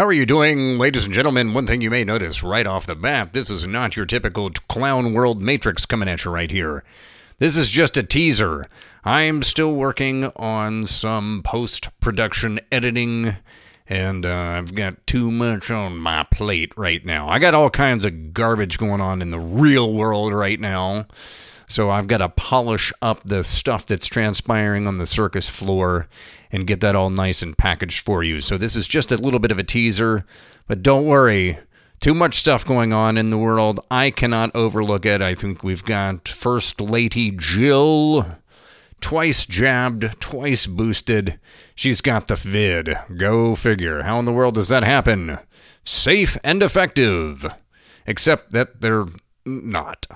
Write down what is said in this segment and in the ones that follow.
How are you doing, ladies and gentlemen? One thing you may notice right off the bat this is not your typical Clown World Matrix coming at you right here. This is just a teaser. I'm still working on some post production editing, and uh, I've got too much on my plate right now. I got all kinds of garbage going on in the real world right now. So I've got to polish up the stuff that's transpiring on the circus floor and get that all nice and packaged for you. So this is just a little bit of a teaser, but don't worry. Too much stuff going on in the world. I cannot overlook it. I think we've got First Lady Jill, twice jabbed, twice boosted. She's got the vid. Go figure. How in the world does that happen? Safe and effective. Except that they're not.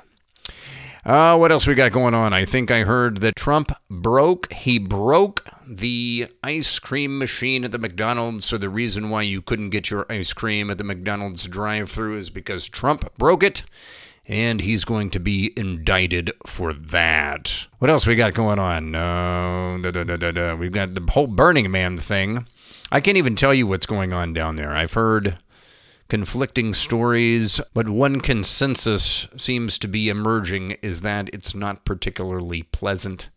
Uh, what else we got going on? I think I heard that Trump broke. He broke the ice cream machine at the McDonald's. So the reason why you couldn't get your ice cream at the McDonald's drive-through is because Trump broke it. And he's going to be indicted for that. What else we got going on? Uh, We've got the whole Burning Man thing. I can't even tell you what's going on down there. I've heard conflicting stories, but one consensus seems to be emerging is that it's not particularly pleasant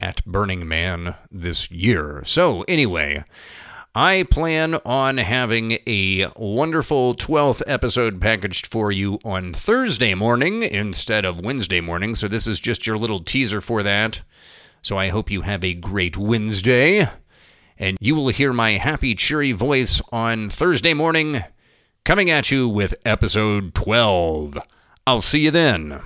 at Burning Man this year. So, anyway, I plan on having a wonderful 12th episode packaged for you on Thursday morning instead of Wednesday morning. So, this is just your little teaser for that. So, I hope you have a great Wednesday. And you will hear my happy, cheery voice on Thursday morning coming at you with episode 12. I'll see you then.